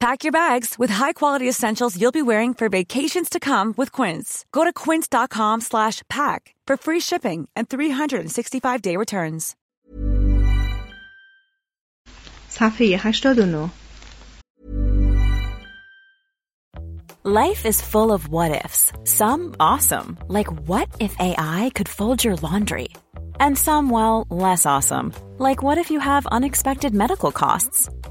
Pack your bags with high-quality essentials you'll be wearing for vacations to come with Quince. Go to quince.com slash pack for free shipping and 365-day returns. صفحه 89 Life is full of what ifs. Some awesome, like what if AI could fold your laundry? And some, well, less awesome, like what if you have unexpected medical costs?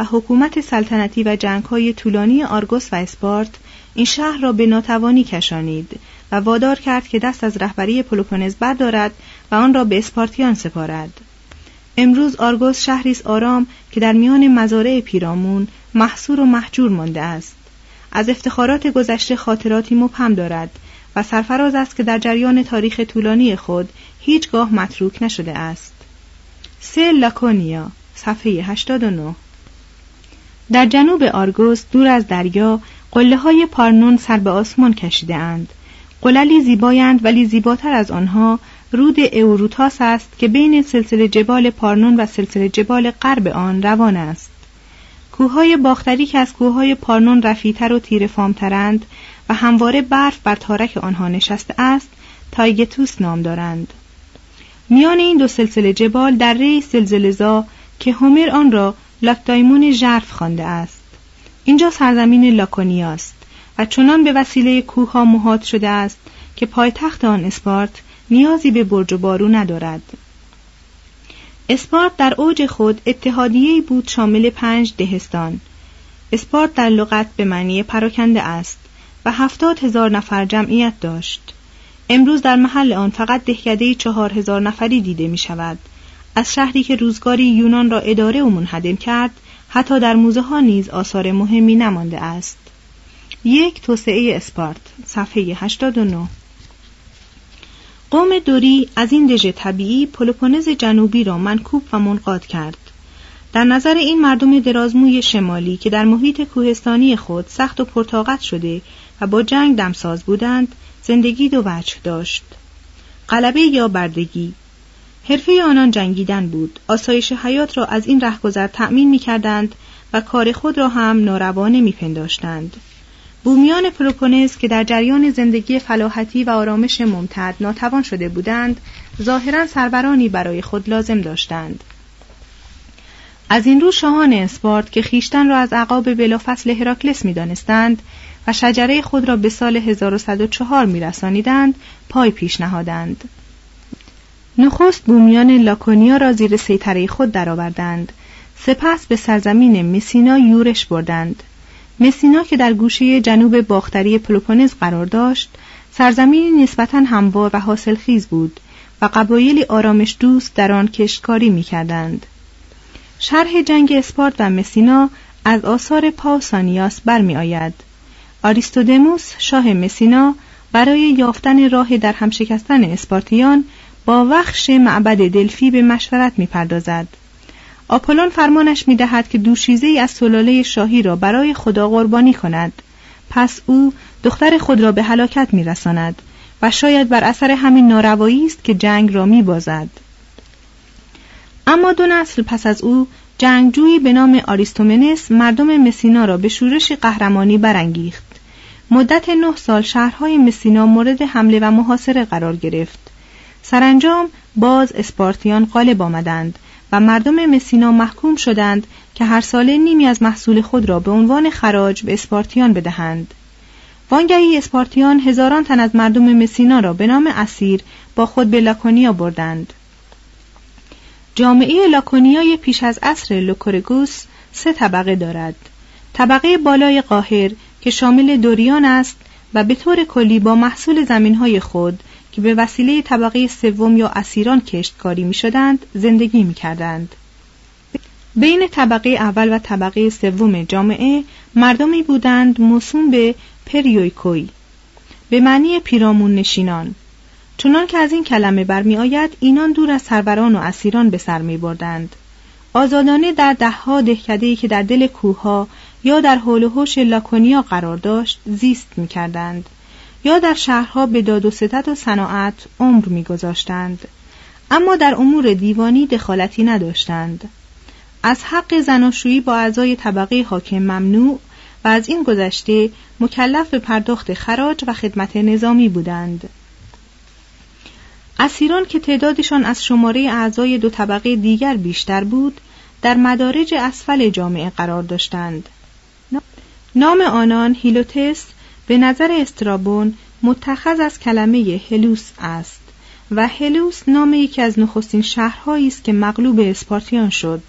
و حکومت سلطنتی و جنگهای طولانی آرگوس و اسپارت این شهر را به ناتوانی کشانید و وادار کرد که دست از رهبری پلوپونز بردارد و آن را به اسپارتیان سپارد. امروز آرگوس شهری است آرام که در میان مزارع پیرامون محصور و محجور مانده است. از افتخارات گذشته خاطراتی مبهم دارد و سرفراز است که در جریان تاریخ طولانی خود هیچگاه متروک نشده است. سه لاکونیا صفحه 89 در جنوب آرگوس دور از دریا قله های پارنون سر به آسمان کشیده اند قللی زیبایند ولی زیباتر از آنها رود اوروتاس است که بین سلسله جبال پارنون و سلسله جبال غرب آن روان است. کوههای باختری که از کوههای پارنون رفیتر و تیره فامترند و همواره برف بر تارک آنها نشسته است تایگتوس نام دارند. میان این دو سلسله جبال در ری سلزلزا که هومر آن را لاکدایمون ژرف خوانده است. اینجا سرزمین لاکونیاست و چنان به وسیله کوه ها محاط شده است که پایتخت آن اسپارت نیازی به برج و بارو ندارد. اسپارت در اوج خود اتحادیه بود شامل پنج دهستان. اسپارت در لغت به معنی پراکنده است و هفتاد هزار نفر جمعیت داشت. امروز در محل آن فقط دهکده چهار هزار نفری دیده می شود از شهری که روزگاری یونان را اداره و منهدم کرد حتی در موزه ها نیز آثار مهمی نمانده است. یک توسعه اسپارت صفحه 89 قوم دوری از این دژ طبیعی پلوپونز جنوبی را منکوب و منقاد کرد. در نظر این مردم درازموی شمالی که در محیط کوهستانی خود سخت و پرتاقت شده و با جنگ دمساز بودند زندگی دو وجه داشت. غلبه یا بردگی حرفه آنان جنگیدن بود. آسایش حیات را از این رهگذر تأمین می کردند و کار خود را هم ناروا نمی پنداشتند. بومیان پلوپونز که در جریان زندگی فلاحتی و آرامش ممتد ناتوان شده بودند ظاهرا سربرانی برای خود لازم داشتند. از این رو شاهان اسپارت که خیشتن را از عقاب بلافصل هراکلس می دانستند و شجره خود را به سال 1104 می رسانیدند پای پیش نهادند. نخست بومیان لاکونیا را زیر سیطره خود درآوردند. سپس به سرزمین مسینا یورش بردند. مسینا که در گوشه جنوب باختری پلوپونز قرار داشت سرزمینی نسبتا هموار و حاصلخیز بود و قبایلی آرامش دوست در آن کشتکاری می‌کردند. شرح جنگ اسپارت و مسینا از آثار پاوسانیاس برمیآید. آریستودموس شاه مسینا برای یافتن راه در هم شکستن اسپارتیان با وخش معبد دلفی به مشورت می‌پردازد. آپولون فرمانش می‌دهد که دوشیزه ای از سلاله شاهی را برای خدا قربانی کند. پس او دختر خود را به هلاکت میرساند و شاید بر اثر همین ناروایی است که جنگ را میبازد. اما دو نسل پس از او جنگجویی به نام آریستومنس مردم مسینا را به شورش قهرمانی برانگیخت. مدت نه سال شهرهای مسینا مورد حمله و محاصره قرار گرفت. سرانجام باز اسپارتیان غالب آمدند و مردم مسینا محکوم شدند که هر ساله نیمی از محصول خود را به عنوان خراج به اسپارتیان بدهند. وانگهی اسپارتیان هزاران تن از مردم مسینا را به نام اسیر با خود به لاکونیا بردند. جامعه لاکونیای پیش از عصر لوکورگوس سه طبقه دارد. طبقه بالای قاهر که شامل دوریان است و به طور کلی با محصول زمینهای خود که به وسیله طبقه سوم یا اسیران کشتکاری می شدند زندگی می کردند. بین طبقه اول و طبقه سوم جامعه مردمی بودند موسوم به پریویکوی به معنی پیرامون نشینان چنان که از این کلمه برمی آید اینان دور از سروران و اسیران به سر می بردند. آزادانه در دهها دهکده‌ای که در دل کوهها یا در حول و حوش لاکونیا قرار داشت زیست می کردند. یا در شهرها به داد و ستت و صناعت عمر میگذاشتند. اما در امور دیوانی دخالتی نداشتند. از حق زناشویی با اعضای طبقه حاکم ممنوع و از این گذشته مکلف به پرداخت خراج و خدمت نظامی بودند. اسیران که تعدادشان از شماره اعضای دو طبقه دیگر بیشتر بود در مدارج اسفل جامعه قرار داشتند. نام آنان هیلوتس به نظر استرابون متخذ از کلمه هلوس است و هلوس نام یکی از نخستین شهرهایی است که مغلوب اسپارتیان شد.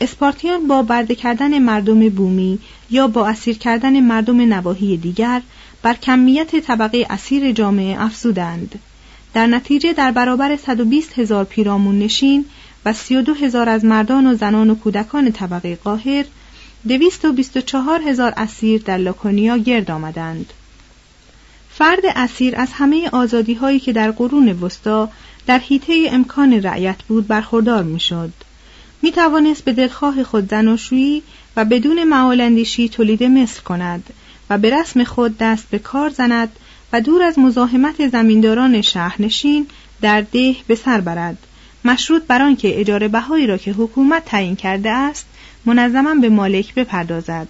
اسپارتیان با برده کردن مردم بومی یا با اسیر کردن مردم نواحی دیگر بر کمیت طبقه اسیر جامعه افزودند. در نتیجه در برابر 120 هزار پیرامون نشین و 32 هزار از مردان و زنان و کودکان طبقه قاهر دویست و بیست و چهار هزار اسیر در لاکونیا گرد آمدند فرد اسیر از همه آزادی هایی که در قرون وسطا در حیطه امکان رعیت بود برخوردار می‌شد. می توانست به دلخواه خود زناشویی و بدون معالندیشی تولید مثل کند و به رسم خود دست به کار زند و دور از مزاحمت زمینداران شهرنشین در ده به سر برد مشروط بر آنکه اجاره بهایی را که حکومت تعیین کرده است منظما به مالک بپردازد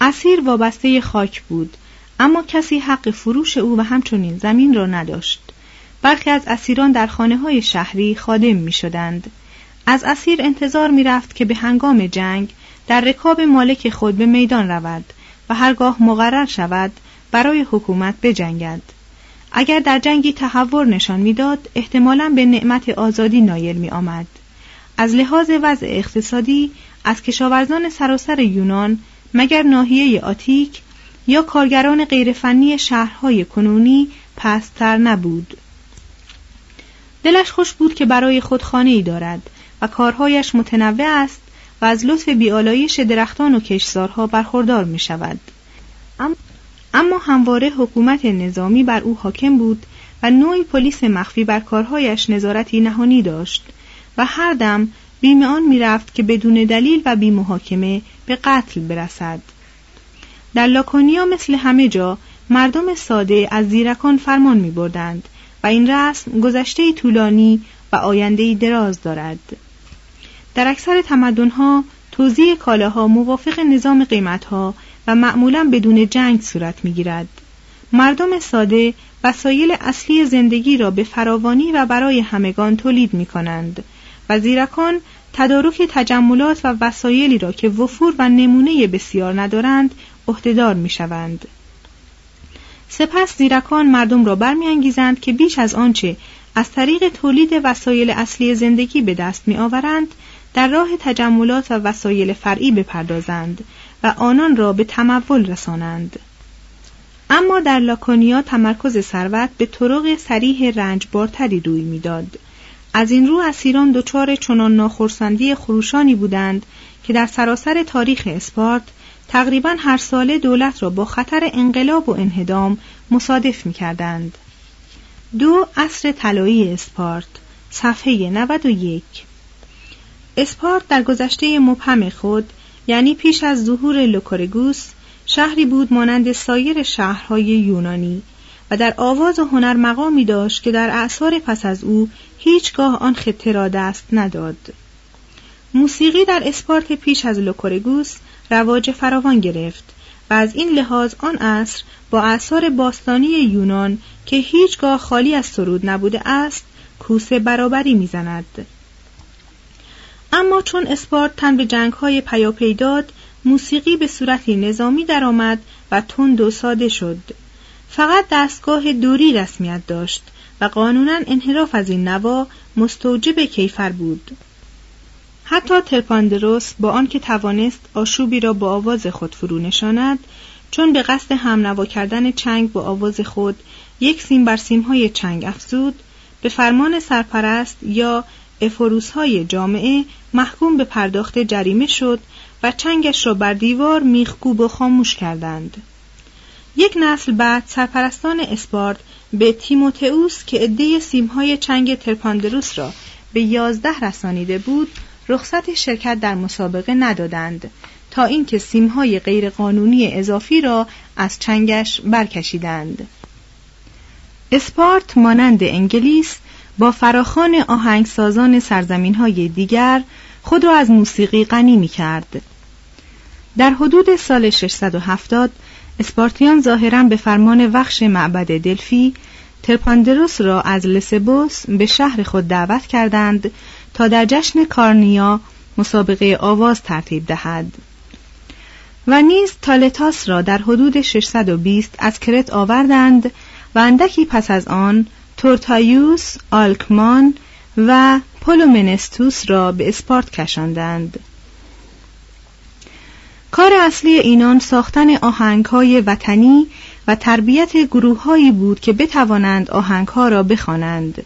اسیر وابسته خاک بود اما کسی حق فروش او و همچنین زمین را نداشت برخی از اسیران در خانه های شهری خادم می شدند. از اسیر انتظار می رفت که به هنگام جنگ در رکاب مالک خود به میدان رود و هرگاه مقرر شود برای حکومت بجنگد. اگر در جنگی تحور نشان می‌داد احتمالا به نعمت آزادی نایل می آمد. از لحاظ وضع اقتصادی از کشاورزان سراسر یونان مگر ناحیه آتیک یا کارگران غیرفنی شهرهای کنونی پستر نبود. دلش خوش بود که برای خود خانه ای دارد و کارهایش متنوع است و از لطف بیالایش درختان و کشزارها برخوردار می شود اما همواره حکومت نظامی بر او حاکم بود و نوعی پلیس مخفی بر کارهایش نظارتی نهانی داشت. و هر دم بیم آن می‌رفت که بدون دلیل و بی محاکمه به قتل برسد در لاکونیا مثل همه جا مردم ساده از زیرکان فرمان می بردند و این رسم گذشته طولانی و آینده دراز دارد در اکثر تمدنها توزیع کالاها موافق نظام قیمتها و معمولا بدون جنگ صورت می گیرد. مردم ساده وسایل اصلی زندگی را به فراوانی و برای همگان تولید می کنند و زیرکان تدارک تجملات و وسایلی را که وفور و نمونه بسیار ندارند عهدهدار می‌شوند. سپس زیرکان مردم را برمیانگیزند که بیش از آنچه از طریق تولید وسایل اصلی زندگی به دست می آورند در راه تجملات و وسایل فرعی بپردازند و آنان را به تمول رسانند. اما در لاکونیا تمرکز ثروت به طرق سریح رنجبارتری روی می‌داد. از این رو اسیران دچار چنان ناخرسندی خروشانی بودند که در سراسر تاریخ اسپارت تقریبا هر ساله دولت را با خطر انقلاب و انهدام مصادف می کردند. دو اصر طلایی اسپارت صفحه 91 اسپارت در گذشته مبهم خود یعنی پیش از ظهور لوکورگوس شهری بود مانند سایر شهرهای یونانی و در آواز و هنر مقامی داشت که در اعصار پس از او هیچگاه آن خطه را دست نداد. موسیقی در اسپارت پیش از لوکورگوس رواج فراوان گرفت و از این لحاظ آن عصر با اعصار باستانی یونان که هیچگاه خالی از سرود نبوده است کوسه برابری می‌زند. اما چون اسپارت تن به جنگ های پیاپی داد موسیقی به صورتی نظامی درآمد و تند و ساده شد. فقط دستگاه دوری رسمیت داشت. و قانونا انحراف از این نوا مستوجب کیفر بود. حتی ترپاندروس با آنکه توانست آشوبی را با آواز خود فرو نشاند چون به قصد همنوا کردن چنگ با آواز خود یک سیم بر سیمهای چنگ افزود به فرمان سرپرست یا افروس های جامعه محکوم به پرداخت جریمه شد و چنگش را بر دیوار میخکوب و خاموش کردند. یک نسل بعد سرپرستان اسپارت به تیموتئوس که عده سیمهای چنگ ترپاندروس را به یازده رسانیده بود رخصت شرکت در مسابقه ندادند تا اینکه سیمهای غیرقانونی اضافی را از چنگش برکشیدند اسپارت مانند انگلیس با فراخان آهنگسازان سرزمین های دیگر خود را از موسیقی غنی می کرد. در حدود سال 670 اسپارتیان ظاهرا به فرمان وخش معبد دلفی ترپاندروس را از لسبوس به شهر خود دعوت کردند تا در جشن کارنیا مسابقه آواز ترتیب دهد و نیز تالتاس را در حدود 620 از کرت آوردند و اندکی پس از آن تورتایوس، آلکمان و پولومنستوس را به اسپارت کشاندند. کار اصلی اینان ساختن آهنگهای وطنی و تربیت گروههایی بود که بتوانند آهنگها را بخوانند.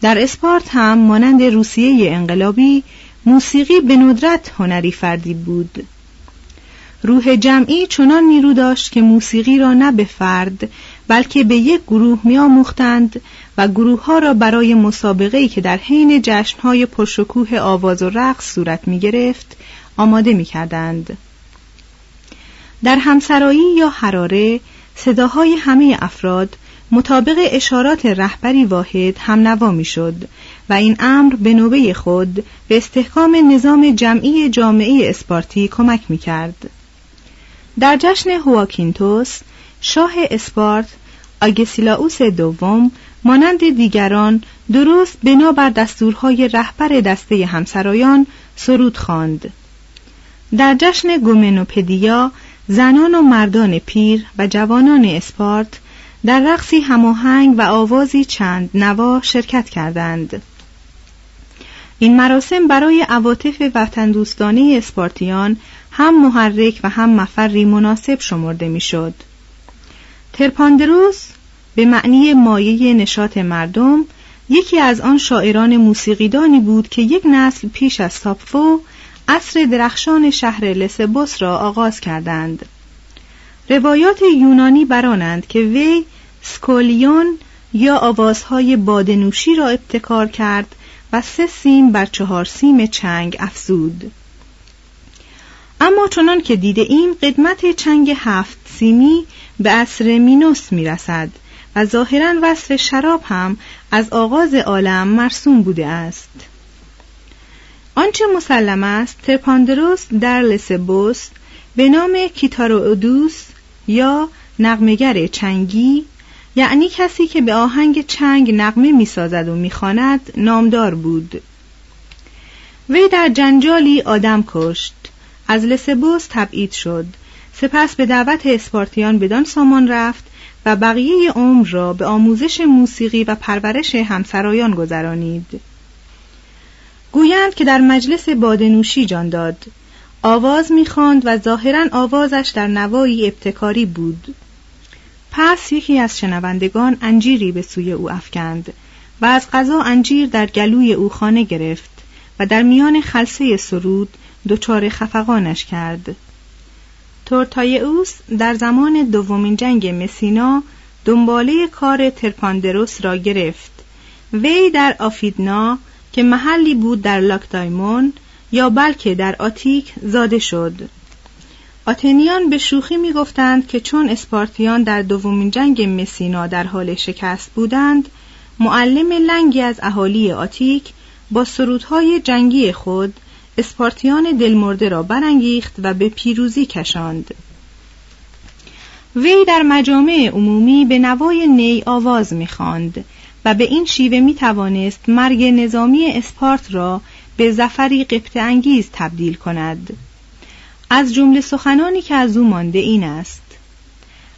در اسپارت هم مانند روسیه انقلابی موسیقی به ندرت هنری فردی بود. روح جمعی چنان نیرو داشت که موسیقی را نه به فرد بلکه به یک گروه میآموختند و گروه ها را برای مسابقه که در حین جشن های پرشکوه آواز و رقص صورت می گرفت آماده می کردند. در همسرایی یا حراره صداهای همه افراد مطابق اشارات رهبری واحد هم نوا می شد و این امر به نوبه خود به استحکام نظام جمعی جامعه اسپارتی کمک می کرد. در جشن هواکینتوس شاه اسپارت آگسیلاوس دوم مانند دیگران درست بنابر دستورهای رهبر دسته همسرایان سرود خواند. در جشن گومنوپدیا زنان و مردان پیر و جوانان اسپارت در رقصی هماهنگ و آوازی چند نوا شرکت کردند. این مراسم برای عواطف وطن دوستانه اسپارتیان هم محرک و هم مفری مناسب شمرده می‌شد. ترپاندروس به معنی مایه نشاط مردم یکی از آن شاعران موسیقیدانی بود که یک نسل پیش از ساپفو عصر درخشان شهر لسبوس را آغاز کردند. روایات یونانی برانند که وی سکولیون یا آوازهای بادنوشی را ابتکار کرد و سه سیم بر چهار سیم چنگ افزود. اما چنان که دیده ایم قدمت چنگ هفت سیمی به عصر مینوس می‌رسد و ظاهرا وصف شراب هم از آغاز عالم مرسوم بوده است. آنچه مسلم است ترپاندروس در لسبوس به نام کیتارودوس یا نقمگر چنگی یعنی کسی که به آهنگ چنگ نقمه می‌سازد و می‌خواند نامدار بود. وی در جنجالی آدم کشت. از لسبوس تبعید شد. سپس به دعوت اسپارتیان بدان سامان رفت و بقیه عمر را به آموزش موسیقی و پرورش همسرایان گذرانید. گویند که در مجلس بادنوشی جان داد. آواز می‌خواند و ظاهرا آوازش در نوایی ابتکاری بود. پس یکی از شنوندگان انجیری به سوی او افکند و از قضا انجیر در گلوی او خانه گرفت و در میان خلصه سرود دچار خفقانش کرد. تورتایئوس در زمان دومین جنگ مسینا دنباله کار ترپاندروس را گرفت. وی در آفیدنا که محلی بود در لاکتایمون یا بلکه در آتیک زاده شد. آتنیان به شوخی می گفتند که چون اسپارتیان در دومین جنگ مسینا در حال شکست بودند معلم لنگی از اهالی آتیک با سرودهای جنگی خود اسپارتیان دلمرده را برانگیخت و به پیروزی کشاند. وی در مجامع عمومی به نوای نی آواز می‌خواند. و به این شیوه می توانست مرگ نظامی اسپارت را به زفری قبط انگیز تبدیل کند. از جمله سخنانی که از او مانده این است.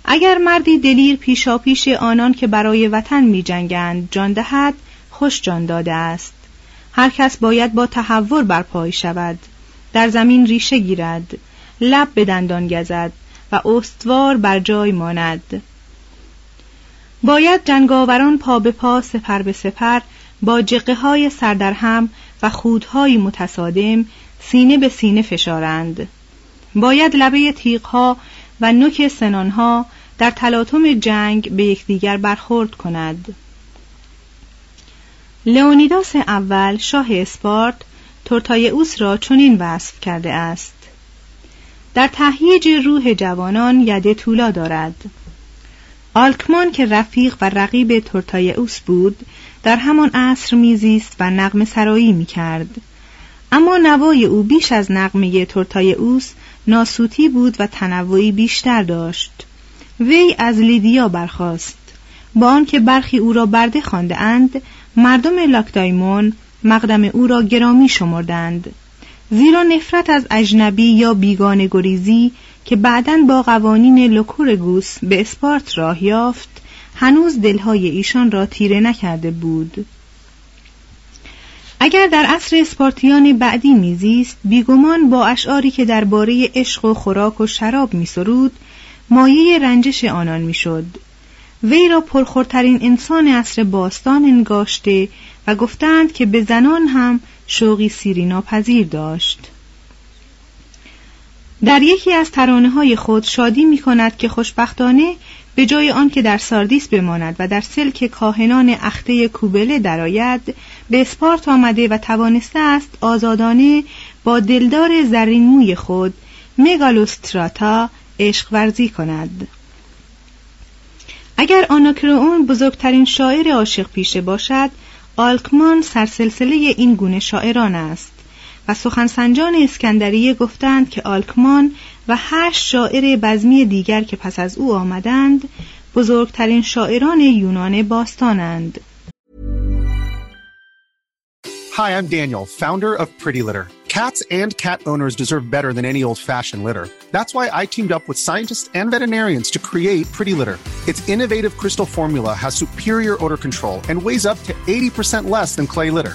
اگر مردی دلیر پیشاپیش آنان که برای وطن می جنگند جان دهد خوش جان داده است. هر کس باید با تحور برپای شود. در زمین ریشه گیرد. لب به دندان گزد و استوار بر جای ماند. باید جنگاوران پا به پا سپر به سپر با جقه های سردرهم و خودهای متصادم سینه به سینه فشارند. باید لبه تیغها و نوک سنانها در تلاطم جنگ به یکدیگر برخورد کند. لئونیداس اول شاه اسپارت تورتایئوس را چنین وصف کرده است. در تهییج روح جوانان یده طولا دارد. آلکمان که رفیق و رقیب تورتایئوس بود در همان عصر میزیست و نغمه سرایی می‌کرد. اما نوای او بیش از نغمه تورتایئوس ناسوتی بود و تنوعی بیشتر داشت. وی از لیدیا برخاست. با آنکه برخی او را برده خوانده اند مردم لاکدایمون مقدم او را گرامی شمردند. زیرا نفرت از اجنبی یا بیگانه گریزی که بعدا با قوانین لکورگوس به اسپارت راه یافت هنوز دلهای ایشان را تیره نکرده بود. اگر در عصر اسپارتیان بعدی میزیست بیگمان با اشعاری که درباره عشق و خوراک و شراب میسرود مایه رنجش آنان می‌شد. وی را پرخورترین انسان عصر باستان انگاشته و گفتند که به زنان هم شوقی سیری ناپذیر داشت. در یکی از ترانه های خود شادی می کند که خوشبختانه به جای آن که در ساردیس بماند و در سلک کاهنان اخته کوبله درآید به اسپارت آمده و توانسته است آزادانه با دلدار زرین موی خود مگالوستراتا عشق ورزی کند. اگر آناکرون بزرگترین شاعر عاشق پیشه باشد آلکمان سرسلسله این گونه شاعران است. و سخنسنجان اسکندریه گفتند که آلکمان و هشت شاعر بزمی دیگر که پس از او آمدند بزرگترین شاعران یونان باستانند Hi, I'm Daniel, founder of Pretty Litter. Cats and cat owners deserve better than any old-fashioned litter. That's why I teamed up with scientists and veterinarians to create Pretty Litter. Its innovative crystal formula has superior odor control and weighs up to 80% less than clay litter.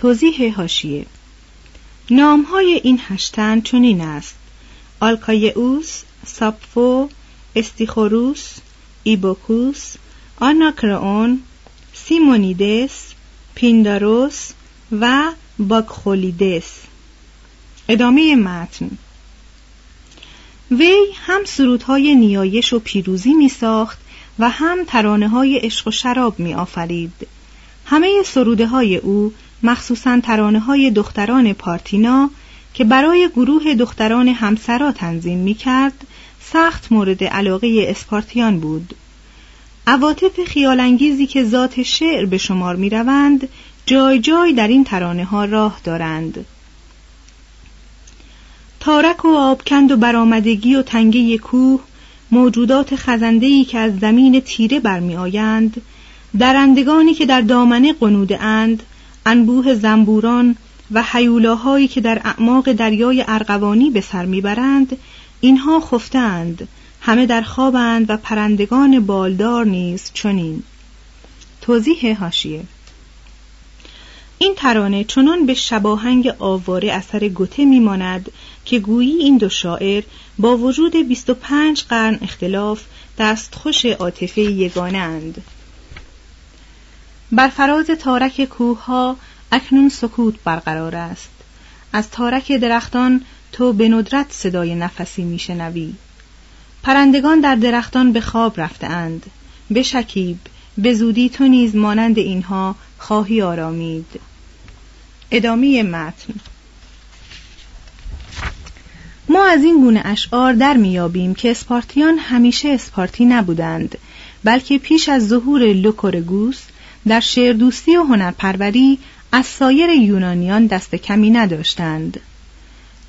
توضیح هاشیه. نام های این هشتن چنین است. آلکایئوس، ساپفو، استیخوروس، ایبوکوس، آناکرئون، سیمونیدس، پینداروس و باکخولیدس. ادامه متن. وی هم سرودهای نیایش و پیروزی می ساخت و هم ترانه های عشق و شراب می آفرید. همه سروده های او مخصوصا ترانه های دختران پارتینا که برای گروه دختران همسرا تنظیم می کرد سخت مورد علاقه اسپارتیان بود. عواطف خیالانگیزی که ذات شعر به شمار می روند جای جای در این ترانه ها راه دارند. تارک و آبکند و برآمدگی و تنگه کوه موجودات خزندهی که از زمین تیره برمی آیند درندگانی که در دامنه قنوده اند انبوه زنبوران و حیولاهایی که در اعماق دریای ارغوانی به سر می‌برند اینها خفتند همه در خوابند و پرندگان بالدار نیز چنین. توضیح هاشیه این ترانه چنان به شباهنگ آواره اثر گوته میماند که گویی این دو شاعر با وجود 25 قرن اختلاف دستخوش عاطفه یگانه اند. بر فراز تارک کوه ها اکنون سکوت برقرار است. از تارک درختان تو به ندرت صدای نفسی میشنوی. پرندگان در درختان به خواب رفتهاند. بشکیب به زودی تو نیز مانند اینها خواهی آرامید. ادامه متن. ما از این گونه اشعار در میابیم که اسپارتیان همیشه اسپارتی نبودند بلکه پیش از ظهور لوکورگوس در شعردوستی و هنرپروری از سایر یونانیان دست کمی نداشتند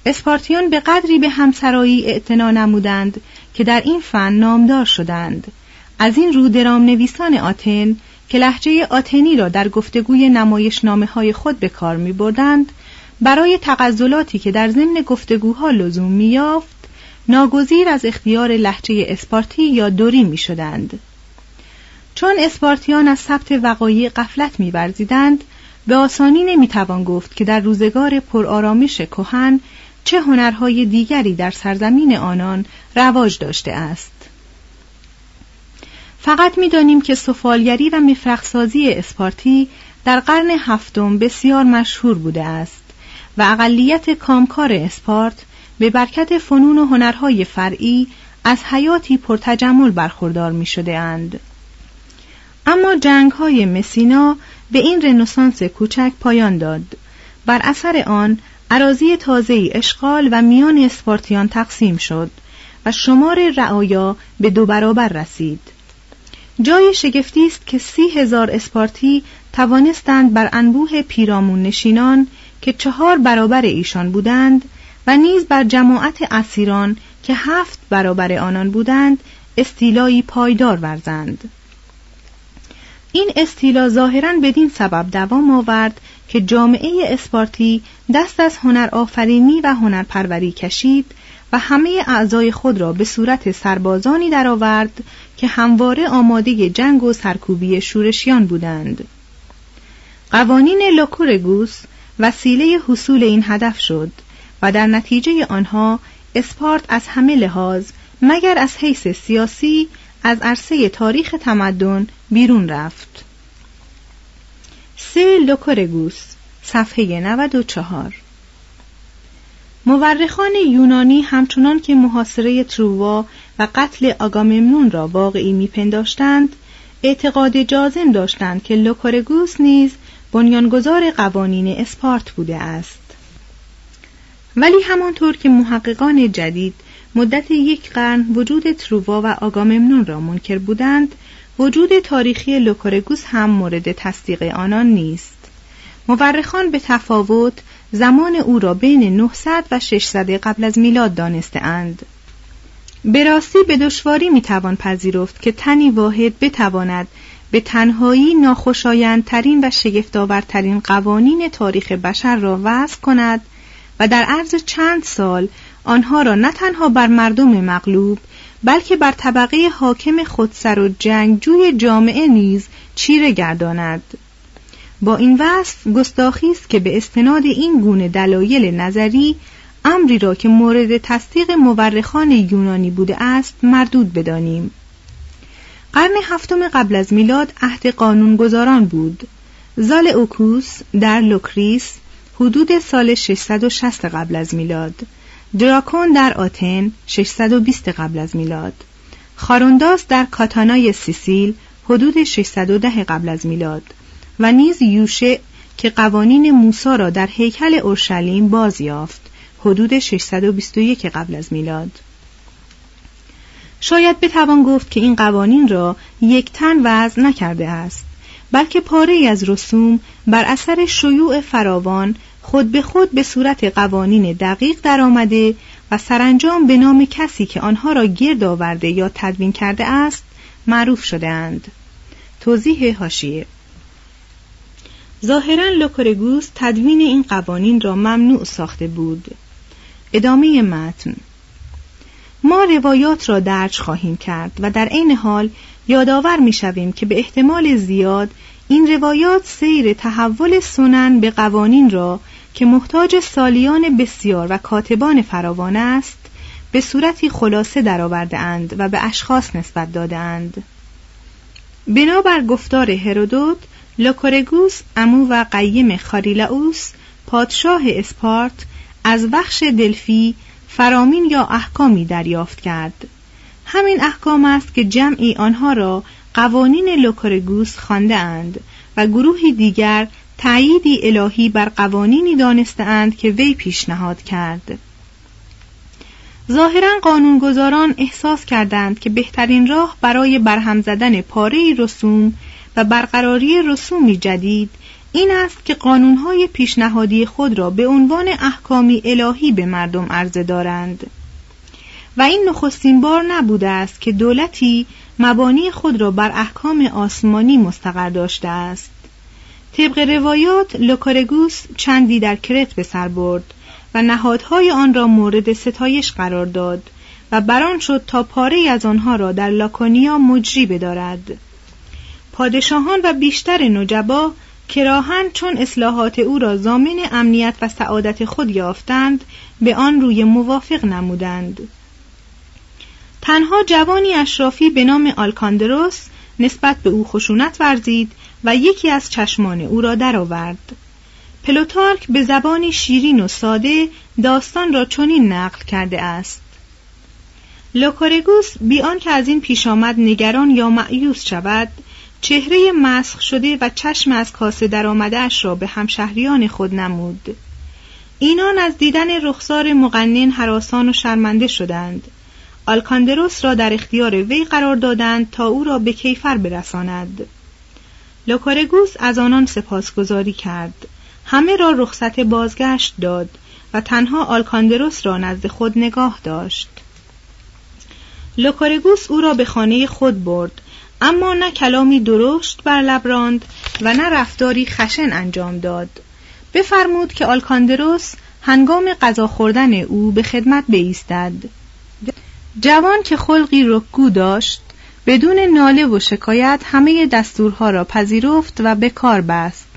اسپارتیان به قدری به همسرایی اعتنا نمودند که در این فن نامدار شدند از این رو درام نویسان آتن که لحجه آتنی را در گفتگوی نمایشنامه های خود به کار می بردند برای تغزلاتی که در ضمن گفتگوها لزوم می یافت ناگزیر از اختیار لحجه اسپارتی یا دوری می شدند. چون اسپارتیان از ثبت وقایع قفلت میورزیدند به آسانی نمی‌توان گفت که در روزگار پرآرامش کهن چه هنرهای دیگری در سرزمین آنان رواج داشته است فقط می‌دانیم که سفالگری و مفرخسازی اسپارتی در قرن هفتم بسیار مشهور بوده است و اقلیت کامکار اسپارت به برکت فنون و هنرهای فرعی از حیاتی پرتجمل برخوردار می. اما جنگ های مسینا به این رنسانس کوچک پایان داد. بر اثر آن عراضی تازه اشغال و میان اسپارتیان تقسیم شد و شمار رعایا به دو برابر رسید. جای شگفتی است که سی هزار اسپارتی توانستند بر انبوه پیرامون نشینان که چهار برابر ایشان بودند و نیز بر جماعت اسیران که هفت برابر آنان بودند استیلایی پایدار ورزند. این استیلا ظاهرا بدین سبب دوام آورد که جامعه اسپارتی دست از هنر آفرینی و هنرپروری کشید و همه اعضای خود را به صورت سربازانی درآورد که همواره آماده جنگ و سرکوبی شورشیان بودند. قوانین لوکورگوس وسیله حصول این هدف شد و در نتیجه آنها اسپارت از همه لحاظ مگر از حیث سیاسی از عرصه تاریخ تمدن بیرون رفت. سه لوکورگوس صفحه 94 مورخان یونانی همچنان که محاصره تروا و قتل آگاممنون را واقعی میپنداشتند اعتقاد جازم داشتند که لوکورگوس نیز بنیانگذار قوانین اسپارت بوده است. ولی همانطور که محققان جدید مدت یک قرن وجود تروا و آگاممنون را منکر بودند وجود تاریخی لوکورگوس هم مورد تصدیق آنان نیست مورخان به تفاوت زمان او را بین 900 و 600 قبل از میلاد دانسته اند. به راستی به دشواری می‌توان پذیرفت که تنی واحد بتواند به تنهایی ناخوشایندترین و شگفتآورترین قوانین تاریخ بشر را وضع کند و در عرض چند سال آنها را نه تنها بر مردم مغلوب بلکه بر طبقه حاکم خودسر و جنگجوی جامعه نیز چیره گرداند. با این وصف گستاخی است که به استناد این گونه دلایل نظری امری را که مورد تصدیق مورخان یونانی بوده است مردود بدانیم. قرن هفتم قبل از میلاد عهد قانونگذاران بود. زالئوکوس در لوکریس حدود سال 660 قبل از میلاد. دراکون در آتن 620 قبل از میلاد. خارونداس در کاتانای سیسیل حدود 610 قبل از میلاد. و نیز یوشه که قوانین موسا را در هیکل اورشلیم باز یافت حدود 621 قبل از میلاد. شاید بتوان گفت که این قوانین را یک تن وضع نکرده است بلکه پاره از رسوم بر اثر شیوع فراوان خود به خود به صورت قوانین دقیق درآمده و سرانجام به نام کسی که آنها را گرد آورده یا تدوین کرده است معروف شده اند. توضیح حاشیه ظاهرا لوکورگوس تدوین این قوانین را ممنوع ساخته بود. ادامه متن. ما روایات را درج خواهیم کرد و در عین حال یادآور می‌شویم که به احتمال زیاد این روایات سیر تحول سنن به قوانین را که محتاج سالیان بسیار و کاتبان فراوان است به صورتی خلاصه درآورده اند و به اشخاص نسبت داده اند. بنابر گفتار هرودوت لوکورگوس عمو و قیم خاریلاوس پادشاه اسپارت از وخش دلفی فرامین یا احکامی دریافت کرد همین احکام است که جمعی آنها را قوانین لوکورگوس خوانده اند و گروهی دیگر تأییدی الهی بر قوانینی دانستهاند که وی پیشنهاد کرد. ظاهرا قانونگذاران احساس کردند که بهترین راه برای برهم زدن پاره رسوم و برقراری رسومی جدید این است که قانونهای پیشنهادی خود را به عنوان احکامی الهی به مردم عرضه دارند. و این نخستین بار نبوده است که دولتی مبانی خود را بر احکام آسمانی مستقر داشته است. طبق روایات لوکورگوس چندی در کرت به سر برد و نهادهای آن را مورد ستایش قرار داد و بر آن شد تا پاره‌ای از آنها را در لاکونیا مجری بدارد. پادشاهان و بیشتر نجبا کرهاً چون اصلاحات او را ضامن امنیت و سعادت خود یافتند به آن روی موافق نمودند. تنها جوانی اشرافی به نام آلکاندروس نسبت به او خشونت ورزید و یکی از چشمان او را درآورد. پلوتارک به زبانی شیرین و ساده داستان را چنین نقل کرده است. لوکورگوس بی آنکه از این پیش آمد نگران یا مأیوس شود چهره مسخ شده و چشم از کاسه درآمدهاش را به همشهریان خود نمود اینان از دیدن رخسار مقنن هراسان و شرمنده شدند آلکاندروس را در اختیار وی قرار دادند تا او را به کیفر برساند. لوکورگوس از آنان سپاسگزاری کرد. همه را رخصت بازگشت داد و تنها آلکاندروس را نزد خود نگاه داشت. لوکورگوس او را به خانه خود برد اما نه کلامی درشت بر لب راند و نه رفتاری خشن انجام داد. بفرمود که آلکاندروس هنگام غذا خوردن او به خدمت بایستد. جوان که خلقی رک‌گو داشت بدون ناله و شکایت همه دستورها را پذیرفت و به کار بست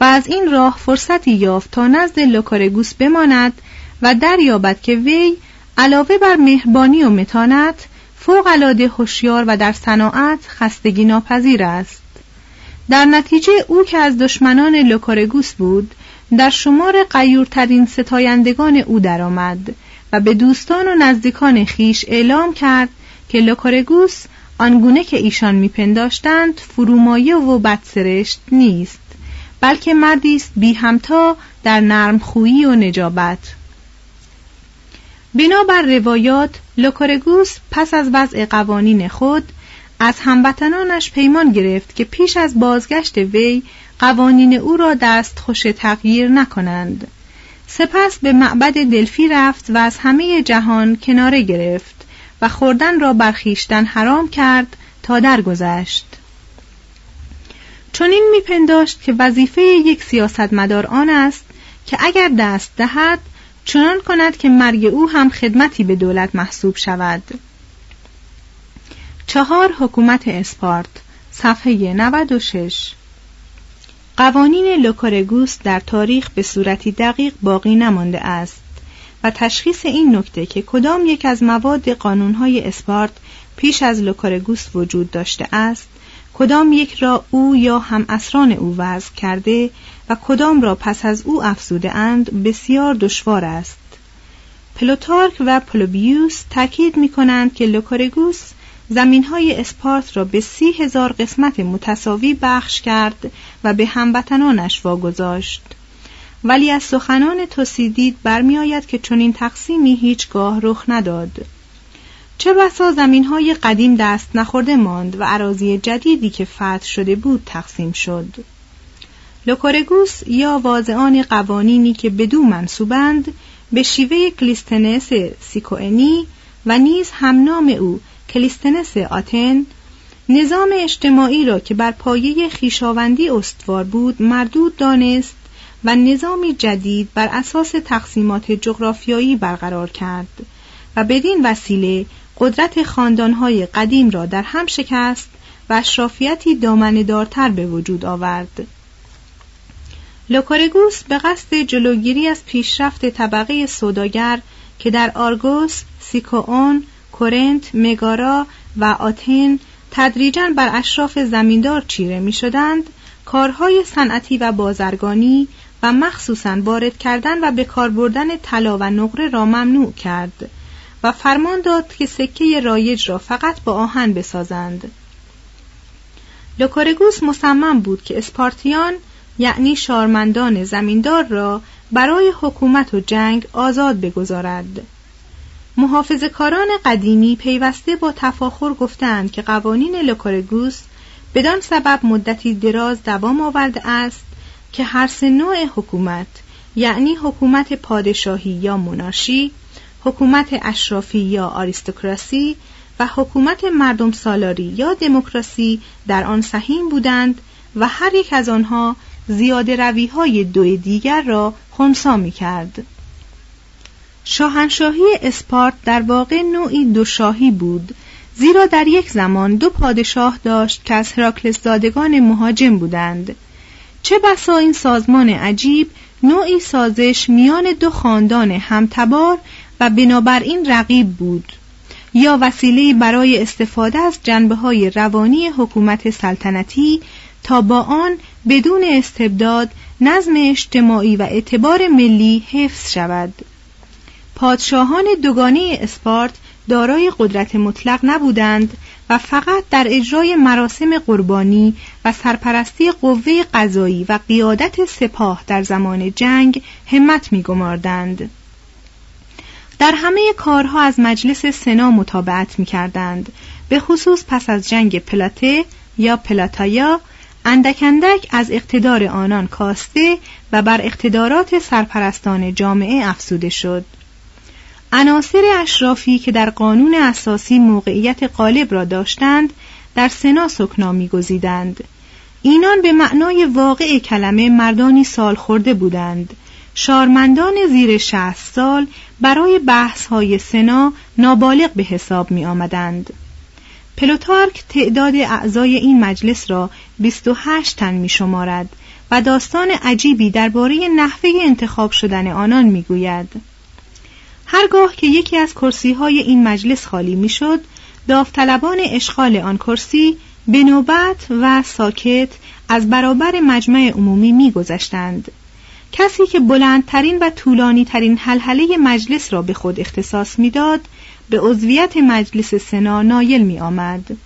و از این راه فرصتی یافت تا نزد لوکورگوس بماند و دریابد که وی علاوه بر مهربانی و متانت فوق العاده هوشیار و در صناعت خستگی ناپذیر است. در نتیجه او که از دشمنان لوکورگوس بود در شمار غیورترین ستایندگان او درآمد و به دوستان و نزدیکان خویش اعلام کرد که لوکورگوس آنگونه که ایشان میپنداشتند فرومایه و بدسرشت نیست بلکه مردی است بی همتا در نرم خویی و نجابت. بنابر روایات لوکورگوس پس از وضع قوانین خود از هموطنانش پیمان گرفت که پیش از بازگشت وی قوانین او را دستخوش تغییر نکنند. سپس به معبد دلفی رفت و از همه جهان کناره گرفت و خوردن را بر خویشتن حرام کرد تا درگذشت. چنین میپنداشت که وظیفه یک سیاستمدار آن است که اگر دست دهد چنان کند که مرگ او هم خدمتی به دولت محسوب شود. چهار حکومت اسپارت صفحه 96 قوانین لوکورگوس در تاریخ به صورتی دقیق باقی نمانده است و تشخیص این نکته که کدام یک از مواد قانونهای اسپارت پیش از لوکارگوس وجود داشته است کدام یک را او یا هم عصران او وضع کرده و کدام را پس از او افزوده اند بسیار دشوار است. پلوتارک و پلوبیوس تاکید می کنند که لوکارگوس زمین های اسپارت را به سی هزار قسمت متساوی بخش کرد و به هموطنانش واگذاشت. ولی از سخنان توسیدید برمیآید که چنین تقسیمی هیچگاه رخ نداد. چه بسا زمین های قدیم دست نخورده ماند و اراضی جدیدی که فتح شده بود تقسیم شد. لوکورگوس یا واضعان قوانینی که بدو منسوبند به شیوه کلیستنس سیکوئونی و نیز همنام او کلیستنس آتن نظام اجتماعی را که بر پایه خویشاوندی استوار بود مردود دانست و نظامی جدید بر اساس تقسیمات جغرافیایی برقرار کرد و بدین وسیله قدرت خاندانهای قدیم را در هم شکست و اشرافیتی دارتر به وجود آورد. لوکارگوس به قصد جلوگیری از پیشرفت طبقه سوداگر که در آرگوس، سیکوون، کورنت، مگارا و آتن تدریجا بر اشراف زمیندار چیره می شدند، کارهای صنعتی و بازرگانی و مخصوصا وارد کردن و به کار بردن طلا و نقره را ممنوع کرد و فرمان داد که سکه رایج را فقط با آهن بسازند. لوکورگوس مصمم بود که اسپارتیان یعنی شارمندان زمیندار را برای حکومت و جنگ آزاد بگذارد. محافظ کاران قدیمی پیوسته با تفاخر گفتند که قوانین لوکورگوس بدان سبب مدتی دراز دوام آورده است که هر سه نوع حکومت یعنی حکومت پادشاهی یا مناشی حکومت اشرافی یا آریستوکراسی و حکومت مردم سالاری یا دموکراسی در آن سهیم بودند و هر یک از آنها زیاده روی های دو دیگر را خونسا می کرد. شاهنشاهی اسپارت در واقع نوعی دوشاهی بود زیرا در یک زمان دو پادشاه داشت که از هراکلس زادگان مهاجم بودند. چه بسا این سازمان عجیب نوعی سازش میان دو خاندان همتبار و بنابراین رقیب بود. یا وسیله برای استفاده از جنبه های روانی حکومت سلطنتی تا با آن بدون استبداد نظم اجتماعی و اعتبار ملی حفظ شود. پادشاهان دوگانه اسپارت دارای قدرت مطلق نبودند و فقط در اجرای مراسم قربانی و سرپرستی قوه قضایی و قیادت سپاه در زمان جنگ همت می‌گماردند. در همه کارها از مجلس سنا مطابقت می کردند به خصوص پس از جنگ پلاته یا پلاتایا اندک اندک از اقتدار آنان کاسته و بر اقتدارات سرپرستان جامعه افسوده شد عناصر اشرافی که در قانون اساسی موقعیت غالب را داشتند در سنا سکنا میگزیدند اینان به معنای واقع کلمه مردانی سال خورده بودند شارمندان زیر شهست سال برای بحث های سنا نابالغ به حساب می آمدند. پلوتارک تعداد اعضای این مجلس را 28 تن می شمارد و داستان عجیبی درباره نحوه انتخاب شدن آنان می گوید. هرگاه که یکی از کرسی های این مجلس خالی می شد، داوطلبان اشغال آن کرسی به نوبت و ساکت از برابر مجمع عمومی می گذشتند. کسی که بلندترین و طولانی ترین حلحله مجلس را به خود اختصاص می‌داد به عضویت مجلس سنا نایل می آمد.